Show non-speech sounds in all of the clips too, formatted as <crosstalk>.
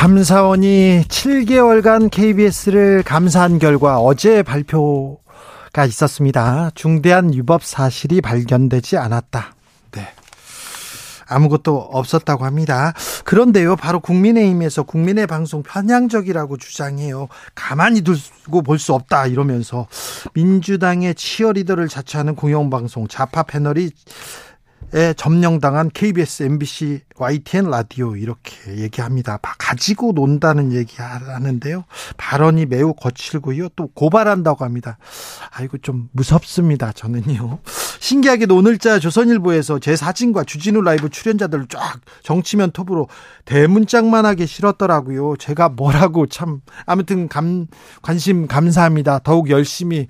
감사원이 7개월간 KBS를 감사한 결과 어제 발표가 있었습니다. 중대한 위법 사실이 발견되지 않았다. 네. 아무것도 없었다고 합니다. 그런데요, 바로 국민의힘에서 국민의 방송 편향적이라고 주장해요. 가만히 두고 볼 수 없다 이러면서 민주당의 치어리더를 자처하는 공영방송 좌파 패널이 에 점령당한 KBS, MBC, YTN 라디오 이렇게 얘기합니다. 가지고 논다는 얘기 하는데요. 발언이 매우 거칠고요. 또 고발한다고 합니다. 아이고 좀 무섭습니다. 저는요. 신기하게도 오늘자 조선일보에서 제 사진과 주진우 라이브 출연자들을 쫙 정치면 톱으로 대문짝만하게 실었더라고요. 제가 뭐라고 참 아무튼 감 관심 감사합니다. 더욱 열심히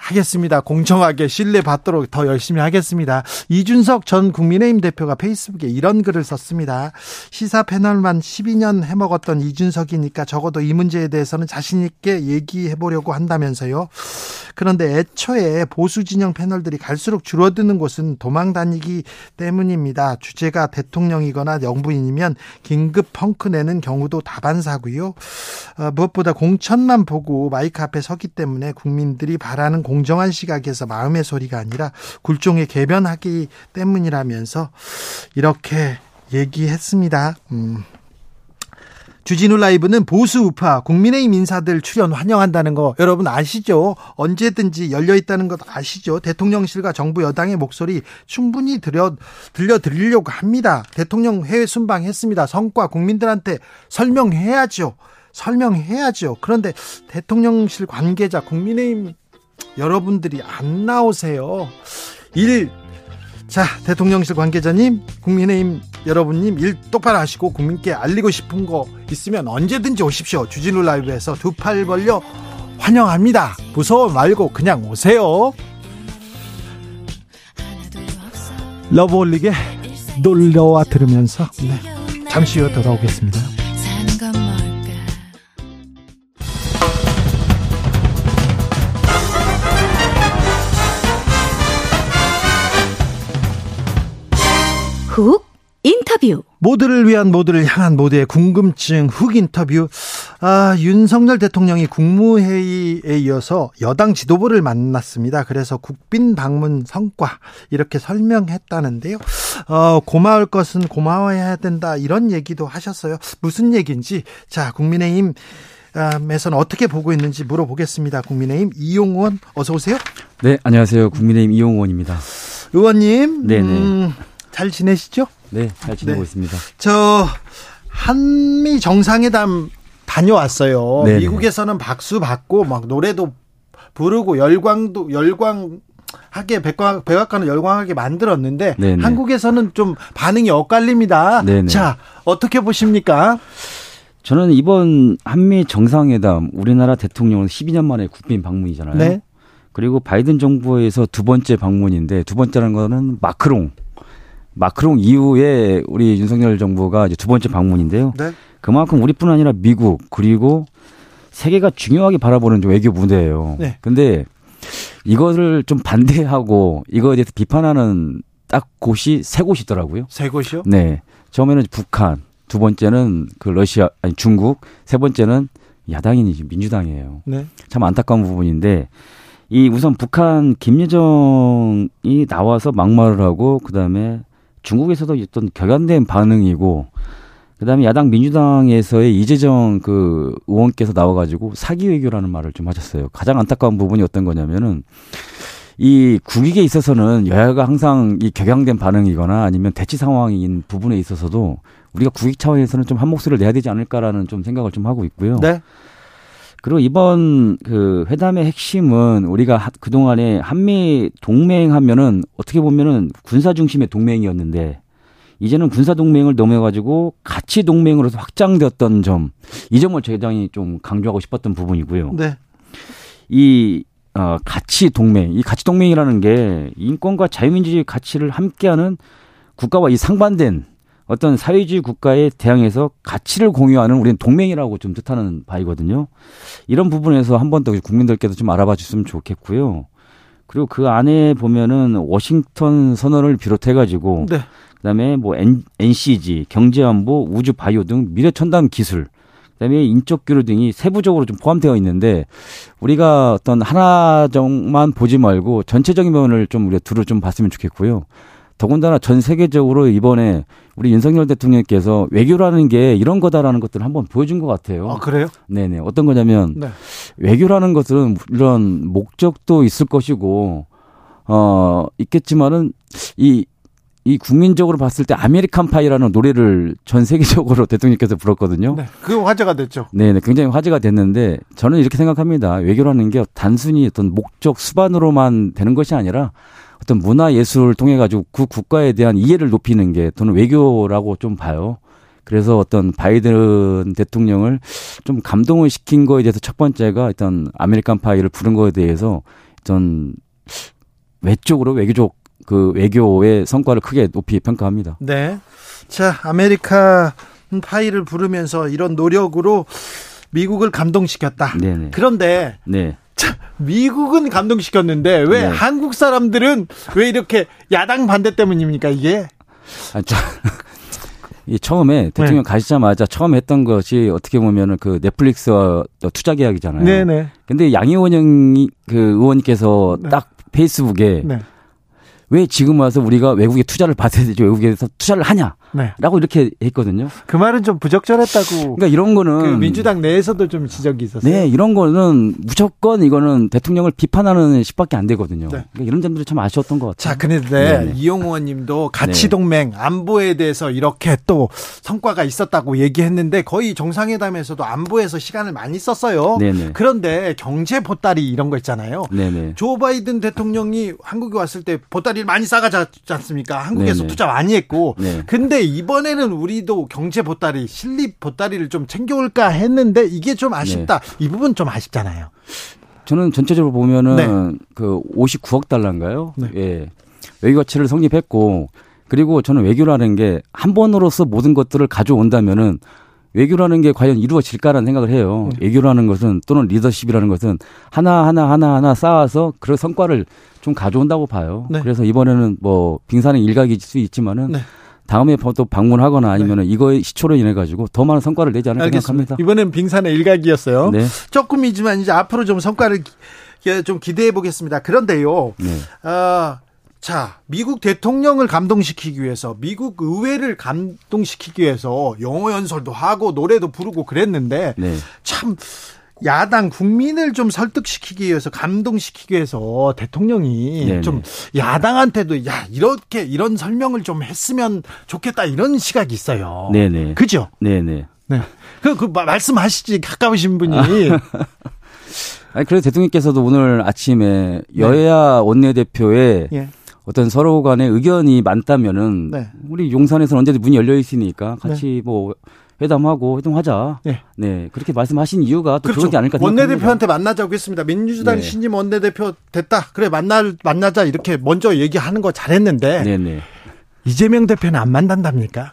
하겠습니다. 공정하게 신뢰 받도록 더 열심히 하겠습니다. 이준석 전 국민의힘 대표가 페이스북에 이런 글을 썼습니다. 시사 패널만 12년 해먹었던 이준석이니까 적어도 이 문제에 대해서는 자신있게 얘기해 보려고 한다면서요. 그런데 애초에 보수 진영 패널들이 갈수록 줄어드는 곳은 도망 다니기 때문입니다. 주제가 대통령이거나 영부인이면 긴급 펑크 내는 경우도 다반사고요. 어, 무엇보다 공천만 보고 마이크 앞에 서기 때문에 국민들이 바라는 공정한 시각에서 마음의 소리가 아니라 굴종에 개변하기 때문이라면서 이렇게 얘기했습니다. 음. 주진우 라이브는 보수 우파 국민의힘 인사들 출연 환영한다는 거 여러분 아시죠? 언제든지 열려 있다는 것 아시죠? 대통령실과 정부 여당의 목소리 충분히 들려 들려 드리려고 합니다. 대통령 해외 순방했습니다. 성과 국민들한테 설명해야죠. 설명해야죠. 그런데 대통령실 관계자 국민의힘 여러분들이 안 나오세요. 일, 자, 대통령실 관계자님, 국민의힘 여러분님 일 똑바로 하시고 국민께 알리고 싶은 거 있으면 언제든지 오십시오. 주진우 라이브에서 두 팔 벌려 환영합니다. 무서워 말고 그냥 오세요. 러브홀릭의 놀러와 들으면서 네, 잠시 후에 돌아오겠습니다. 훅 인터뷰. 모두를 위한 모두를 향한 모두의 궁금증 훅 인터뷰. 아, 윤석열 대통령이 국무회의에 이어서 여당 지도부를 만났습니다. 그래서 국빈 방문 성과 이렇게 설명했다는데요. 어, 고마울 것은 고마워해야 된다 이런 얘기도 하셨어요. 무슨 얘기인지 자 국민의힘 에서는 어떻게 보고 있는지 물어보겠습니다. 국민의힘 이용원 어서 오세요. 네, 안녕하세요. 국민의힘 이용원입니다. 의원님, 네네. 음, 잘 지내시죠? 네, 잘 지내고 네. 있습니다. 저 한미 정상회담 다녀왔어요. 네네. 미국에서는 박수 받고 막 노래도 부르고 열광도 열광 하게 백과, 백악관을 열광하게 만들었는데 네네. 한국에서는 좀 반응이 엇갈립니다. 네네. 자 어떻게 보십니까? 저는 이번 한미 정상회담 우리나라 대통령은 12년 만에 국빈 방문이잖아요. 네. 그리고 바이든 정부에서 두 번째 방문인데 두 번째라는 거는 마크롱 마크롱 이후에 우리 윤석열 정부가 이제 두 번째 방문인데요. 네. 그만큼 우리뿐 아니라 미국 그리고 세계가 중요하게 바라보는 외교 무대예요. 네. 근데 이거를 좀 반대하고 이거에 대해서 비판하는 딱 곳이 세 곳이 있더라고요. 세 곳이요? 네. 처음에는 북한, 두 번째는 그 러시아 아니 중국, 세 번째는 야당인 민주당이에요. 네. 참 안타까운 부분인데 이 우선 북한 김여정이 나와서 막말을 하고 그다음에 중국에서도 어떤 격양된 반응이고 그다음에 야당 민주당에서의 이재정 그 의원께서 나와가지고 사기 외교라는 말을 좀 하셨어요. 가장 안타까운 부분이 어떤 거냐면은 이 국익에 있어서는 여야가 항상 이 격양된 반응이거나 아니면 대치 상황인 부분에 있어서도 우리가 국익 차원에서는 좀 한 목소리를 내야 되지 않을까라는 좀 생각을 좀 하고 있고요. 네. 그리고 이번 그 회담의 핵심은 우리가 그동안에 한미 동맹 하면은 어떻게 보면은 군사 중심의 동맹이었는데 이제는 군사 동맹을 넘어가지고 가치 동맹으로서 확장되었던 점, 이 점을 굉장히 좀 강조하고 싶었던 부분이고요. 네. 이 어, 가치 동맹, 이 가치 동맹이라는 게 인권과 자유민주주의 가치를 함께하는 국가와 이 상반된 어떤 사회주의 국가에 대항해서 가치를 공유하는 우리는 동맹이라고 좀 뜻하는 바이거든요. 이런 부분에서 한 번 더 국민들께도 좀 알아봐 주셨으면 좋겠고요. 그리고 그 안에 보면은 워싱턴 선언을 비롯해 가지고 네. 그다음에 뭐 N, NCG, 경제안보, 우주 바이오 등 미래 첨단 기술 그다음에 인적 교류 등이 세부적으로 좀 포함되어 있는데 우리가 어떤 하나정만 보지 말고 전체적인 면을 좀 우리가 두루 좀 봤으면 좋겠고요. 더군다나 전 세계적으로 이번에 우리 윤석열 대통령께서 외교라는 게 이런 거다라는 것들을 한번 보여준 것 같아요. 아, 그래요? 네네. 어떤 거냐면 네. 외교라는 것은 물론 목적도 있을 것이고 어 있겠지만은 이 이 국민적으로 봤을 때 American Pie라는 노래를 전 세계적으로 <laughs> 대통령께서 불렀거든요. 네, 그 화제가 됐죠. 네, 네, 굉장히 화제가 됐는데 저는 이렇게 생각합니다. 외교라는 게 단순히 어떤 목적 수반으로만 되는 것이 아니라 어떤 문화 예술을 통해 가지고 그 국가에 대한 이해를 높이는 게 저는 외교라고 좀 봐요. 그래서 어떤 바이든 대통령을 좀 감동을 시킨 거에 대해서 첫 번째가 어떤 American Pie를 부른 거에 대해서 전 외적으로 외교적 그 외교의 성과를 크게 높이 평가합니다. 네. 자, America Pie를 부르면서 이런 노력으로 미국을 감동시켰다. 네네. 그런데 네. 참, 미국은 감동시켰는데 왜 네. 한국 사람들은 왜 이렇게 야당 반대 때문입니까 이게? 아, 저, <laughs> 이 처음에 대통령 네. 가시자마자 처음 했던 것이 어떻게 보면은 그 넷플릭스와 투자 계약이잖아요. 네네. 네. 근데 양의원 형이 그 의원님께서 네. 딱 페이스북에 네. 왜 지금 와서 우리가 외국에 투자를 받아야 되죠? 외국에서 투자를 하냐? 네. 라고 이렇게 했거든요. 그 말은 좀 부적절했다고. 그러니까 이런 거는. 그 민주당 내에서도 좀 지적이 있었어요. 네, 이런 거는 무조건 이거는 대통령을 비판하는 식밖에 안 되거든요. 네. 그러니까 이런 점들이 참 아쉬웠던 것 같아요. 자, 그런데 이용 의원님도 가치 동맹, 네. 안보에 대해서 이렇게 또 성과가 있었다고 얘기했는데 거의 정상회담에서도 안보에서 시간을 많이 썼어요. 네네. 그런데 경제 보따리 이런 거 있잖아요. 네네. 조 바이든 대통령이 한국에 왔을 때 보따리를 많이 싸가지 않습니까? 한국에서 네네. 투자 많이 했고. 네. 근데 이번에는 우리도 경제 보따리, 실립 보따리를 좀 챙겨올까 했는데 이게 좀 아쉽다. 네. 이 부분 좀 아쉽잖아요. 저는 전체적으로 보면은 네. 그 59억 달러인가요? 네. 예. 외교 가치를 성립했고 그리고 저는 외교라는 게 한 번으로서 모든 것들을 가져온다면은 외교라는 게 과연 이루어질까라는 생각을 해요. 네. 외교라는 것은 또는 리더십이라는 것은 하나 하나 하나 하나 쌓아서 그런 성과를 좀 가져온다고 봐요. 네. 그래서 이번에는 뭐 빙산의 일각일 수 있지만은 네. 다음에 또 방문하거나 아니면 은 네. 이거의 시초로 인해 가지고 더 많은 성과를 내지 않을까 생각합니다. 이번엔 빙산의 일각이었어요. 네. 조금이지만 이제 앞으로 좀 성과를 좀 기대해 보겠습니다. 그런데요. 네. 어, 자, 미국 대통령을 감동시키기 위해서, 미국 의회를 감동시키기 위해서 영어 연설도 하고 노래도 부르고 그랬는데, 네. 참, 야당 국민을 좀 설득시키기 위해서 감동시키기 위해서 대통령이 네네. 좀 야당한테도 야 이렇게 이런 설명을 좀 했으면 좋겠다 이런 시각이 있어요. 네네. 그죠? 네네. 네. 그, 그 말씀하시지 가까우신 분이. <laughs> 아니 그래서 대통령께서도 오늘 아침에 네. 여야 원내대표의 예. 어떤 서로 간의 의견이 많다면은 네. 우리 용산에서는 언제든 문이 열려 있으니까 같이 네. 뭐 회담하고 회동하자. 네. 네. 그렇게 말씀하신 이유가 또 그렇죠. 그런 게 아닐까 생각합니다. 원내대표한테 만나자고 했습니다. 민주당 네. 신임 원내대표 됐다. 그래 만날 만나자 이렇게 먼저 얘기하는 거 잘했는데. 네네. 네. 이재명 대표는 안 만난답니까?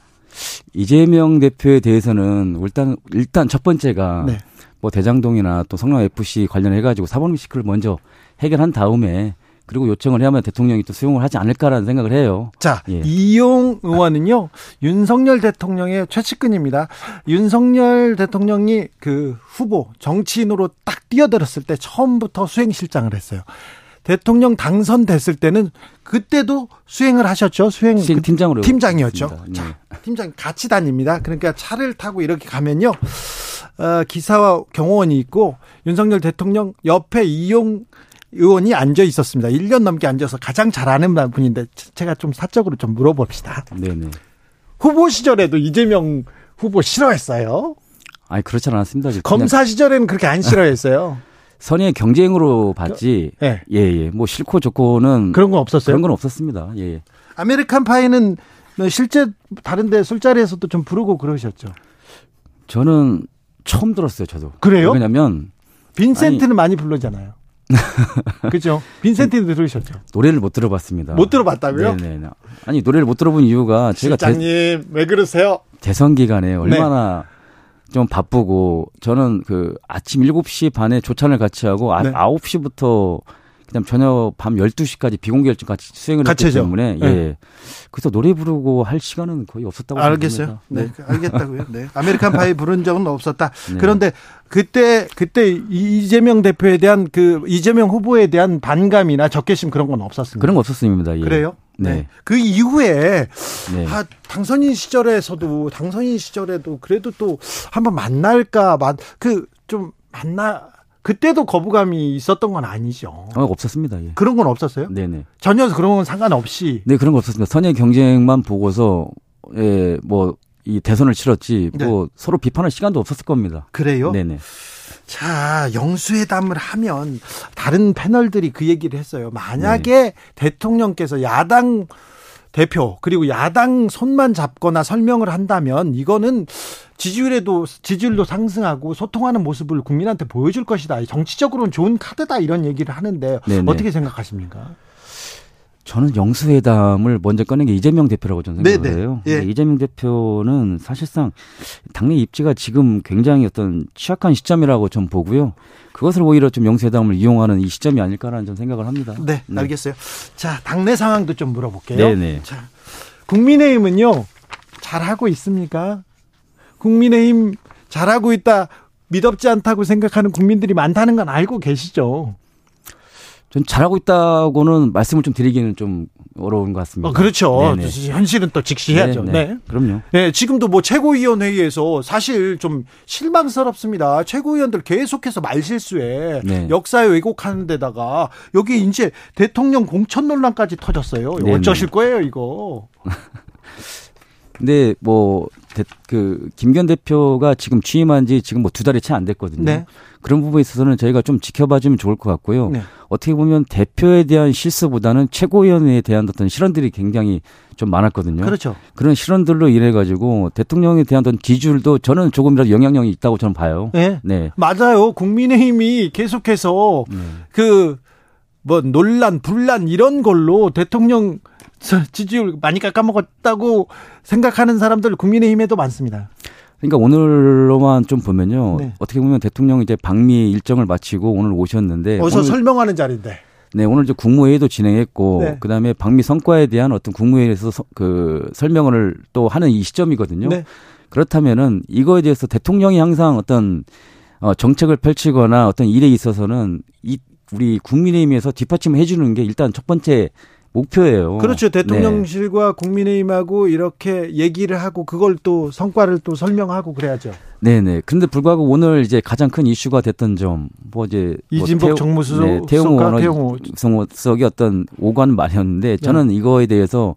이재명 대표에 대해서는 일단 일단 첫 번째가 네. 뭐 대장동이나 또 성남 FC 관련해 가지고 사법 리스크를 먼저 해결한 다음에 그리고 요청을 해야만 대통령이 또 수용을 하지 않을까라는 생각을 해요. 자, 예. 이용 의원은요, 윤석열 대통령의 최측근입니다. 윤석열 대통령이 그 후보, 정치인으로 딱 뛰어들었을 때 처음부터 수행실장을 했어요. 대통령 당선됐을 때는 그때도 수행을 하셨죠. 수행, 수행 팀장으로 팀장이었죠. 네. 자, 팀장 같이 다닙니다. 그러니까 차를 타고 이렇게 가면요. 어, 기사와 경호원이 있고 윤석열 대통령 옆에 이용 의원이 앉아 있었습니다. 1년 넘게 앉아서 가장 잘하는 분인데 제가 좀 사적으로 좀 물어봅시다. 네네. 후보 시절에도 이재명 후보 싫어했어요? 아니 그렇지 않았습니다. 검사 시절에는 그렇게 안 싫어했어요. <laughs> 선의의 경쟁으로 봤지. 예. 네. 예, 예. 뭐 싫고 좋고는 그런 건 없었어요. 그런 건 없었습니다. 예. American Pie는 네, 실제 다른데 술자리에서도 좀 부르고 그러셨죠. 저는 처음 들었어요, 저도. 그래요? 왜냐면 Vincent는 아니, 많이 부르잖아요. <laughs> 그죠? Vincent는 들으셨죠? 노래를 못 들어봤습니다. 못 들어봤다고요? 네네. 아니 노래를 못 들어본 이유가 제가 실장님 대, 왜 그러세요? 대선 기간에 얼마나 네. 좀 바쁘고 저는 그 아침 7시 반에 조찬을 같이 하고 아, 네. 9시부터 그다음 저녁 밤 12시까지 비공개 일정 같이 수행을 했기 같이죠. 때문에 네. 예. 그래서 노래 부르고 할 시간은 거의 없었다고 알겠어요. 네. 네. 알겠다고요. 네. American Pie <laughs> 부른 적은 없었다. 네. 그런데 그때 그때 이재명 대표에 대한 그 이재명 후보에 대한 반감이나 적개심 그런 건 없었습니다. 그런 거 없었습니다. 예. 그래요? 네. 네. 그 이후에 네. 아, 당선인 시절에서도 당선인 시절에도 그래도 또 한번 만날까 그좀 만나 그때도 거부감이 있었던 건 아니죠. 어, 없었습니다. 예. 그런 건 없었어요? 네네. 전혀 그런 건 상관없이. 네, 그런 거 없었습니다. 선의 경쟁만 보고서, 예, 뭐, 이 대선을 치렀지, 네. 뭐, 서로 비판할 시간도 없었을 겁니다. 그래요? 네네. 자, 영수회담을 하면 다른 패널들이 그 얘기를 했어요. 만약에 네. 대통령께서 야당 대표 그리고 야당 손만 잡거나 설명을 한다면 이거는 지지율에도 지지율도 상승하고 소통하는 모습을 국민한테 보여줄 것이다. 정치적으로는 좋은 카드다 이런 얘기를 하는데 네네. 어떻게 생각하십니까? 저는 영수회담을 먼저 꺼낸 게 이재명 대표라고 저는 생각을 해요. 예. 이재명 대표는 사실상 당내 입지가 지금 굉장히 어떤 취약한 시점이라고 좀 보고요. 그것을 오히려 좀 영수회담을 이용하는 이 시점이 아닐까라는 좀 생각을 합니다. 네, 네. 알겠어요. 자, 당내 상황도 좀 물어볼게요. 네네. 자, 국민의힘은요, 잘하고 있습니까? 국민의힘 잘하고 있다, 믿업지 않다고 생각하는 국민들이 많다는 건 알고 계시죠? 전 잘하고 있다고는 말씀을 좀 드리기는 좀 어려운 것 같습니다. 어, 그렇죠. 네네. 현실은 또 직시해야죠. 네네. 네. 그럼요. 네, 지금도 뭐 최고위원회의에서 사실 좀 실망스럽습니다. 최고위원들 계속해서 말실수에 네. 역사에 왜곡하는 데다가 여기 이제 대통령 공천 논란까지 터졌어요. 네네. 어쩌실 거예요, 이거? <laughs> 근데 뭐 그 김견 대표가 지금 취임한 지 지금 뭐 두 달이 채 안 됐거든요. 네. 그런 부분에 있어서는 저희가 좀 지켜봐주면 좋을 것 같고요. 네. 어떻게 보면 대표에 대한 실수보다는 최고위원회에 대한 어떤 실언들이 굉장히 좀 많았거든요. 그렇죠. 그런 실언들로 인해 가지고 대통령에 대한 어떤 기준도 저는 조금이라도 영향력이 있다고 저는 봐요. 네, 네. 맞아요. 국민의힘이 계속해서 네. 그뭐 논란, 분란 이런 걸로 대통령 지지율 많이 깎아먹었다고 생각하는 사람들 국민의힘에도 많습니다. 그러니까 오늘로만 좀 보면요. 네. 어떻게 보면 대통령 이제 방미 일정을 마치고 오늘 오셨는데 어서 설명하는 자리인데. 네, 오늘 이제 국무회의도 진행했고 네. 그다음에 방미 성과에 대한 어떤 국무회의에서 서, 그 설명을 또 하는 이 시점이거든요. 네. 그렇다면은 이거에 대해서 대통령이 항상 어떤 어 정책을 펼치거나 어떤 일에 있어서는 이 우리 국민의힘에서 뒷받침을 해주는 게 일단 첫 번째 목표예요. 그렇죠. 대통령실과 네. 국민의힘하고 이렇게 얘기를 하고 그걸 또 성과를 또 설명하고 그래야죠. 네네. 그런데 불구하고 오늘 이제 가장 큰 이슈가 됐던 점, 뭐 이제 뭐 이진복 뭐 정무수석, 네, 태용호 원수석이 어떤 오관 말이었는데 네. 저는 네. 이거에 대해서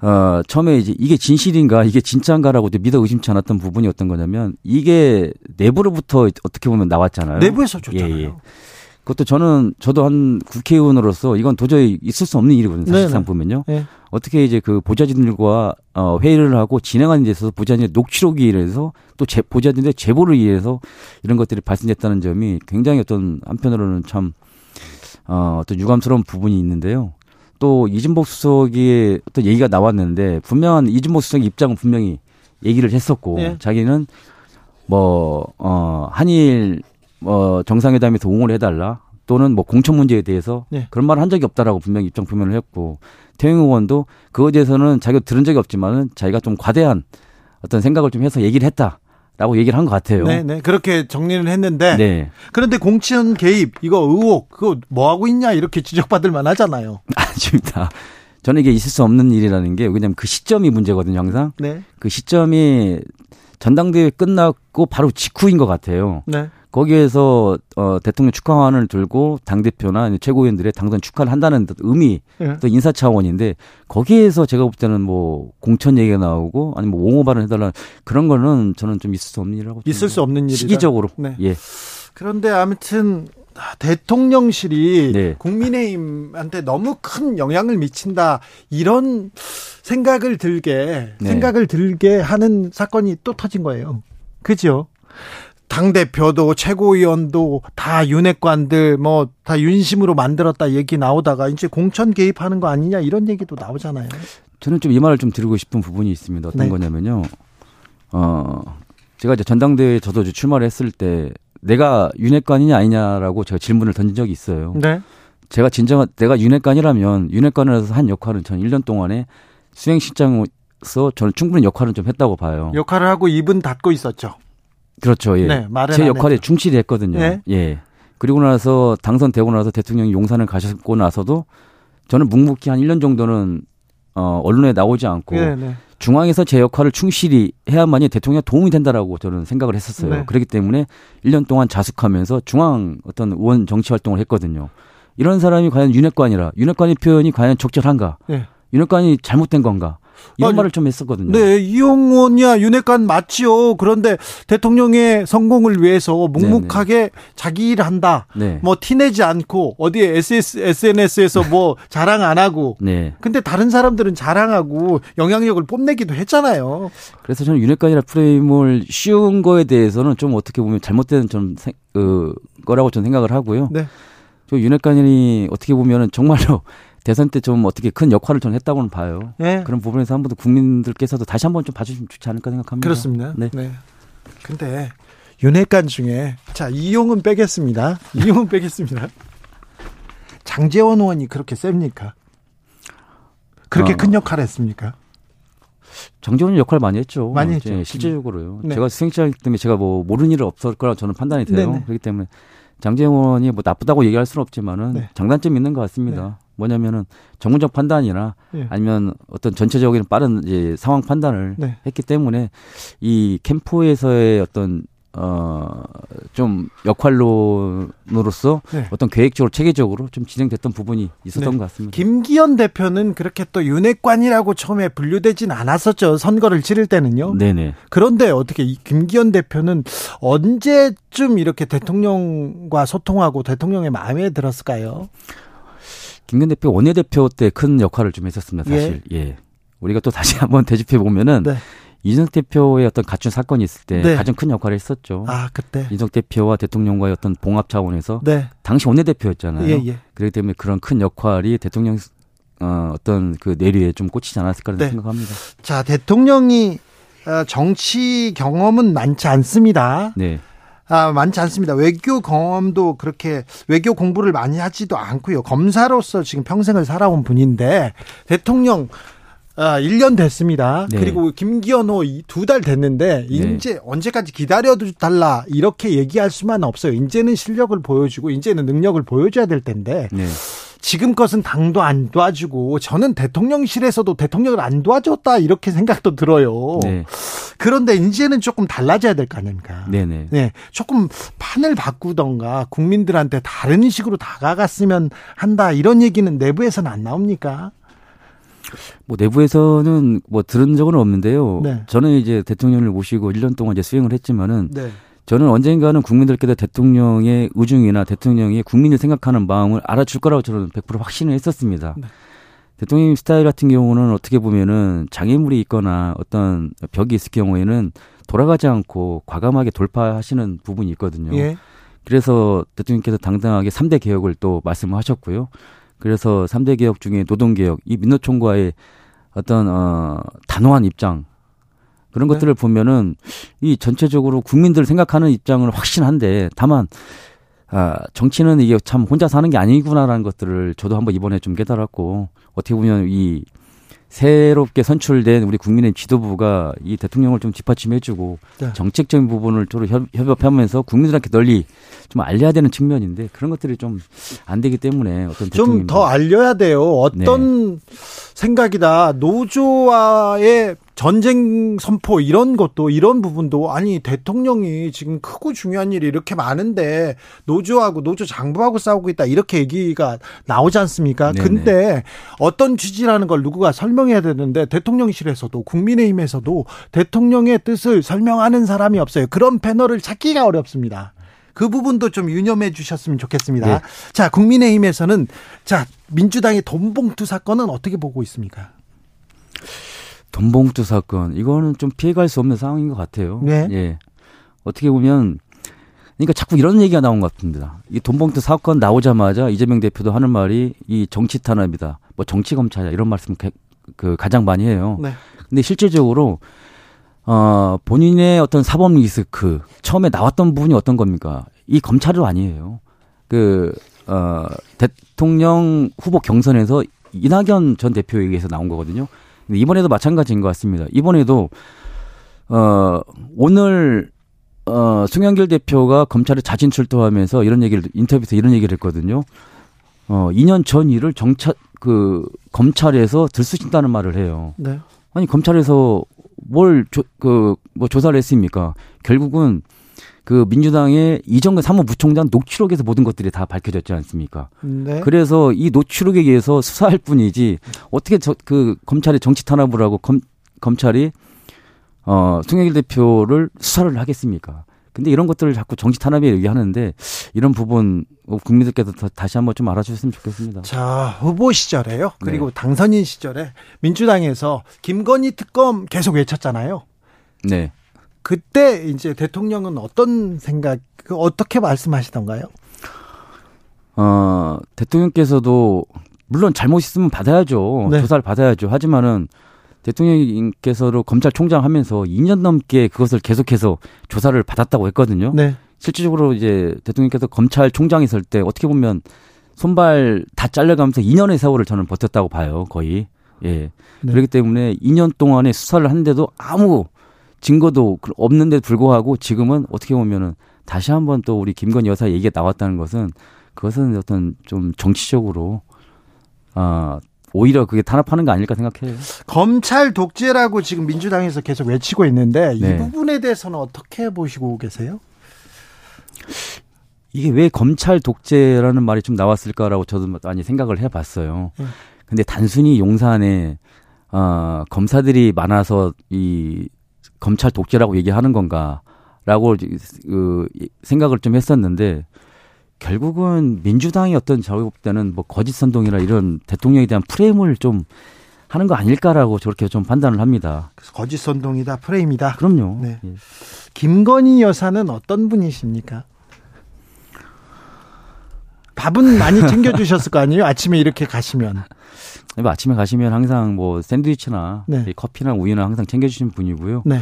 어, 처음에 이제 이게 진실인가, 이게 진짜인가라고 믿어 의심치 않았던 부분이 어떤 거냐면 이게 내부로부터 어떻게 보면 나왔잖아요. 내부에서 줬잖아요. 예, 예. 그것도 저는 저도 한 국회의원으로서 이건 도저히 있을 수 없는 일이거든요. 사실상 네네. 보면요. 네. 어떻게 이제 그 보좌진들과 어 회의를 하고 진행하는 데 있어서 보좌진의 녹취록에 의해서 또 제, 보좌진의 제보를 위해서 이런 것들이 발생됐다는 점이 굉장히 어떤 한편으로는 참 어, 어떤 유감스러운 부분이 있는데요. 또 이진복 수석의 어떤 얘기가 나왔는데 분명한 이진복 수석의 입장은 분명히 얘기를 했었고 네. 자기는 뭐 어, 한일 뭐 정상회담에서 옹호를 해달라 또는 뭐 공천 문제에 대해서 네. 그런 말을 한 적이 없다라고 분명히 입장 표명을 했고 태영 의원도 그거에 대해서는 자기가 들은 적이 없지만은 자기가 좀 과대한 어떤 생각을 좀 해서 얘기를 했다. 라고 얘기를 한 것 같아요. 네, 네. 그렇게 정리를 했는데. 네. 그런데 공천 개입, 이거 의혹, 그거 뭐 하고 있냐, 이렇게 지적받을 만 하잖아요. <laughs> 아닙니다. 저는 이게 있을 수 없는 일이라는 게 왜냐면 그 시점이 문제거든요, 항상. 네. 그 시점이 전당대회 끝났고 바로 직후인 것 같아요. 네. 거기에서 어 대통령 축하환을 들고 당 대표나 최고위원들의 당선 축하를 한다는 의미 예. 또 인사 차원인데 거기에서 제가 볼 때는 뭐 공천 얘기가 나오고 아니면 뭐 옹호 발언 해달라 그런 거는 저는 좀 있을 수 없는 일이라고 있을 수 없는 일이다. 시기적으로 네. 예. 그런데 아무튼 대통령실이 네. 국민의힘한테 너무 큰 영향을 미친다 이런 생각을 들게 네. 생각을 들게 하는 사건이 또 터진 거예요. 그죠? 당 대표도 최고위원도 다 윤핵관들 뭐 다 윤심으로 만들었다 얘기 나오다가 이제 공천 개입하는 거 아니냐 이런 얘기도 나오잖아요. 저는 좀 이 말을 좀 드리고 싶은 부분이 있습니다. 어떤 네. 거냐면요. 어 제가 이제 전당대회 저도 출마를 했을 때 내가 윤핵관이냐 아니냐라고 제가 질문을 던진 적이 있어요. 네. 제가 진정한 내가 윤핵관이라면 윤핵관으로서 한 역할은 전 1년 동안에 수행실장으로서 저는 충분히 역할은 좀 했다고 봐요. 역할을 하고 입은 닫고 있었죠. 그렇죠. 예. 네, 제 역할에 충실히 했거든요. 네. 예. 그리고 나서 당선되고 나서 대통령이 용산을 가셨고 나서도 저는 묵묵히 한 1년 정도는 어 언론에 나오지 않고 네, 네. 중앙에서 제 역할을 충실히 해야만이 대통령에 도움이 된다라고 저는 생각을 했었어요. 네. 그렇기 때문에 1년 동안 자숙하면서 중앙 어떤 의원 정치 활동을 했거든요. 이런 사람이 과연 윤핵관이라 윤핵관의 표현이 과연 적절한가? 네. 윤핵관이 잘못된 건가? 이런 아, 말을 좀 했었거든요. 네, 이용원이야 윤핵관 맞지요. 그런데 대통령의 성공을 위해서 묵묵하게 네네. 자기 일 한다. 네. 뭐 티내지 않고 어디에 SS, SNS에서 뭐 <laughs> 자랑 안 하고. 네. 근데 다른 사람들은 자랑하고 영향력을 뽐내기도 했잖아요. 그래서 저는 윤핵관이라 프레임을 씌운 거에 대해서는 좀 어떻게 보면 잘못된 좀 그, 거라고 저는 생각을 하고요. 네. 저 윤핵관이 어떻게 보면은 정말로 대선 때 좀 어떻게 큰 역할을 좀 했다고는 봐요. 네. 그런 부분에서 한 번 더 국민들께서도 다시 한 번 좀 봐주시면 좋지 않을까 생각합니다. 그렇습니다. 네. 네. 근데 윤핵관 중에 자 이용은 빼겠습니다. <laughs> 이용은 빼겠습니다. 장재원 의원이 그렇게 셉니까? 그렇게 어. 큰 역할을 했습니까? 장재원 역할 많이 했죠. 많이 했죠. 네, 실제적으로요. 네. 제가 수행자 때문에 제가 뭐 모르는 일은 없을 거라 저는 판단이 돼요. 네네. 그렇기 때문에 장재원이 뭐 나쁘다고 얘기할 수는 없지만은 네. 장단점이 있는 것 같습니다. 네. 뭐냐면은 전문적 판단이나 네. 아니면 어떤 전체적인 빠른 이제 상황 판단을 네. 했기 때문에 이 캠프에서의 어떤 어좀 역할론으로서 네. 어떤 계획적으로 체계적으로 좀 진행됐던 부분이 있었던 네. 것 같습니다. 김기현 대표는 그렇게 또 윤핵관이라고 처음에 분류되진 않았었죠. 선거를 치를 때는요. 네네. 그런데 어떻게 이 김기현 대표는 언제쯤 이렇게 대통령과 소통하고 대통령의 마음에 들었을까요? 김기현 대표 원내대표 때 큰 역할을 좀 했었습니다. 사실. 예. 예. 우리가 또 다시 <laughs> 한번 되짚해 보면은 네. 이준석 대표의 어떤 갖춘 사건이 있을 때 네. 가장 큰 역할을 했었죠. 아 그때 이준석 대표와 대통령과의 어떤 봉합 차원에서 네. 당시 원내대표였잖아요. 예, 예. 그렇기 때문에 그런 큰 역할이 대통령 어, 어떤 그 내리에 좀 꽂히지 않았을까 네. 생각합니다. 자 대통령이 어, 정치 경험은 많지 않습니다. 네. 아, 많지 않습니다. 외교 경험도 그렇게 외교 공부를 많이 하지도 않고요. 검사로서 지금 평생을 살아온 분인데 대통령 아, 1년 됐습니다. 네. 그리고 김기현호 두 달 됐는데 이제 네. 언제까지 기다려 달라 이렇게 얘기할 수만 없어요. 이제는 실력을 보여주고 이제는 능력을 보여줘야 될 텐데. 네. 지금 것은 당도 안 도와주고 저는 대통령실에서도 대통령을 안 도와줬다 이렇게 생각도 들어요. 네. 그런데 이제는 조금 달라져야 될 거 아닙니까? 네네. 네. 조금 판을 바꾸던가 국민들한테 다른 식으로 다가갔으면 한다 이런 얘기는 내부에서는 안 나옵니까? 뭐 내부에서는 뭐 들은 적은 없는데요. 네. 저는 이제 대통령을 모시고 1년 동안 이제 수행을 했지만은 네. 저는 언젠가는 국민들께도 대통령의 의중이나 대통령이 국민을 생각하는 마음을 알아줄 거라고 저는 100% 확신을 했었습니다. 네. 대통령 스타일 같은 경우는 어떻게 보면은 장애물이 있거나 어떤 벽이 있을 경우에는 돌아가지 않고 과감하게 돌파하시는 부분이 있거든요. 예. 그래서 대통령께서 당당하게 3대 개혁을 또 말씀을 하셨고요. 그래서 3대 개혁 중에 노동개혁, 이 민노총과의 어떤, 어, 단호한 입장, 그런 네. 것들을 보면은 이 전체적으로 국민들 생각하는 입장은 확신한데 다만 아, 정치는 이게 참 혼자 사는 게 아니구나라는 것들을 저도 한번 이번에 좀 깨달았고 어떻게 보면 이 새롭게 선출된 우리 국민의 지도부가 이 대통령을 좀 뒷받침해주고 네. 정책적인 부분을 좀 협업하면서 국민들한테 널리 좀 알려야 되는 측면인데 그런 것들이 좀 안 되기 때문에 어떤 좀 더 알려야 돼요. 어떤 네. 생각이다 노조와의 전쟁 선포 이런 것도 이런 부분도 아니 대통령이 지금 크고 중요한 일이 이렇게 많은데 노조하고 노조 장부하고 싸우고 있다 이렇게 얘기가 나오지 않습니까? 네네. 근데 어떤 취지라는 걸 누구가 설명해야 되는데 대통령실에서도 국민의힘에서도 대통령의 뜻을 설명하는 사람이 없어요. 그런 패널을 찾기가 어렵습니다. 그 부분도 좀 유념해 주셨으면 좋겠습니다. 네. 자, 국민의힘에서는 자, 민주당의 돈봉투 사건은 어떻게 보고 있습니까? 돈봉투 사건 이거는 좀 피해갈 수 없는 상황인 것 같아요. 네. 예. 어떻게 보면 그러니까 자꾸 이런 얘기가 나온 것 같습니다. 이 돈봉투 사건 나오자마자 이재명 대표도 하는 말이 이 정치 탄압이다. 뭐 정치 검찰이다 이런 말씀 그 가장 많이 해요. 네. 근데 실질적으로 어 본인의 어떤 사법 리스크 처음에 나왔던 부분이 어떤 겁니까? 이 검찰도 아니에요. 그 어 대통령 후보 경선에서 이낙연 전 대표에 의해서 나온 거거든요. 근데 이번에도 마찬가지인 것 같습니다. 이번에도 어 오늘 어, 송영길 대표가 검찰에 자진 출두하면서 이런 얘기를 인터뷰에서 이런 얘기를 했거든요. 어, 2년 전 일을 정찰 그 검찰에서 들쑤신다는 말을 해요. 네. 아니 검찰에서 뭘 그 뭐 조사를 했습니까? 결국은 그 민주당의 이정근 사무부총장 녹취록에서 모든 것들이 다 밝혀졌지 않습니까? 네. 그래서 이 녹취록에 의해서 수사할 뿐이지 어떻게 저, 그 검찰이 정치 탄압을 하고 검, 검찰이 어, 송영길 대표를 수사를 하겠습니까? 근데 이런 것들을 자꾸 정치 탄압에 얘기하는데 이런 부분 국민들께서 다시 한번 좀 알아주셨으면 좋겠습니다. 자 후보 시절에요. 그리고 네. 당선인 시절에 민주당에서 김건희 특검 계속 외쳤잖아요. 네. 그때 이제 대통령은 어떤 생각, 그 어떻게 말씀하시던가요? 어 대통령께서도 물론 잘못 있으면 받아야죠. 네. 조사를 받아야죠. 하지만은 대통령께서도 검찰총장 하면서 2년 넘게 그것을 계속해서 조사를 받았다고 했거든요. 네. 실질적으로 이제 대통령께서 검찰총장 있을 때 어떻게 보면 손발 다 잘려가면서 2년의 세월을 저는 버텼다고 봐요, 거의. 예. 네. 그렇기 때문에 2년 동안에 수사를 하는데도 아무 증거도 없는데 불구하고 지금은 어떻게 보면은 다시 한번 또 우리 김건희 여사 얘기가 나왔다는 것은 그것은 어떤 좀 정치적으로 아 오히려 그게 탄압하는 거 아닐까 생각해요. 검찰 독재라고 지금 민주당에서 계속 외치고 있는데 네. 이 부분에 대해서는 어떻게 보시고 계세요? 이게 왜 검찰 독재라는 말이 좀 나왔을까라고 저도 많이 생각을 해봤어요. 네. 근데 단순히 용산에 어, 검사들이 많아서 이 검찰 독재라고 얘기하는 건가라고 그 생각을 좀 했었는데 결국은 민주당이 어떤 때는 뭐 거짓 선동이나 이런 대통령에 대한 프레임을 좀 하는 거 아닐까라고 저렇게 좀 판단을 합니다. 그래서 거짓 선동이다, 프레임이다. 그럼요. 네. 예. 김건희 여사는 어떤 분이십니까? 밥은 많이 챙겨주셨을 거 아니에요? 아침에 이렇게 가시면. 뭐 아침에 가시면 항상 뭐 샌드위치나 네. 커피나 우유나 항상 챙겨주시는 분이고요. 네.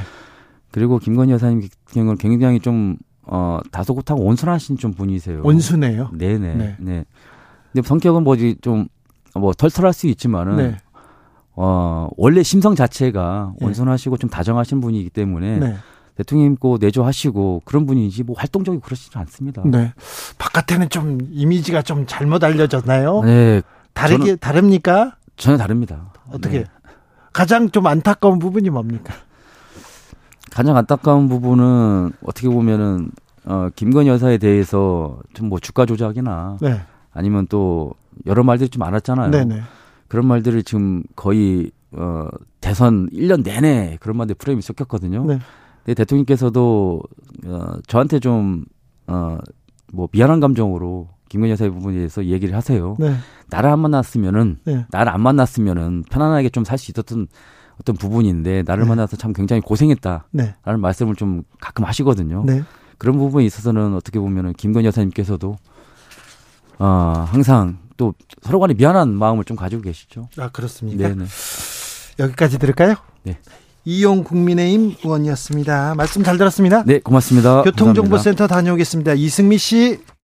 그리고 김건희 여사님 같은 경우는 굉장히 좀 어, 다소곳하고 온순하신 좀 분이세요. 온순해요? 네네. 네. 네. 근데 성격은 뭐지 좀, 뭐 털털할 수 있지만은, 네. 어, 원래 심성 자체가 네. 온순하시고 좀 다정하신 분이기 때문에, 네. 대통령 꼭 내조하시고 그런 분이지 뭐 활동적이 그러시지 않습니다. 네. 바깥에는 좀 이미지가 좀 잘못 알려졌나요? 네. 다르게, 저는, 다릅니까? 전혀 다릅니다. 어떻게? 네. 가장 좀 안타까운 부분이 뭡니까? 가장 안타까운 부분은 어떻게 보면은 어 김건희 여사에 대해서 좀 뭐 주가 조작이나 네. 아니면 또 여러 말들이 좀 많았잖아요. 네네. 그런 말들을 지금 거의 어 대선 1년 내내 그런 말들 프레임이 섞였거든요. 네. 근데 대통령께서도 어 저한테 좀 어 뭐 미안한 감정으로 김건희 여사의 부분에 대해서 얘기를 하세요. 네. 나를 안 만났으면은 네. 나를 안 만났으면은 편안하게 좀 살 수 있었던 어떤 부분인데 나를 네. 만나서 참 굉장히 고생했다라는 네. 말씀을 좀 가끔 하시거든요. 네. 그런 부분에 있어서는 어떻게 보면은 김건희 여사님께서도 어, 항상 또 서로 간에 미안한 마음을 좀 가지고 계시죠. 아 그렇습니까? 네네. 여기까지 들을까요? 네. 이용 국민의힘 의원이었습니다. 말씀 잘 들었습니다. 네, 고맙습니다. 교통정보센터 다녀오겠습니다. 이승미 씨.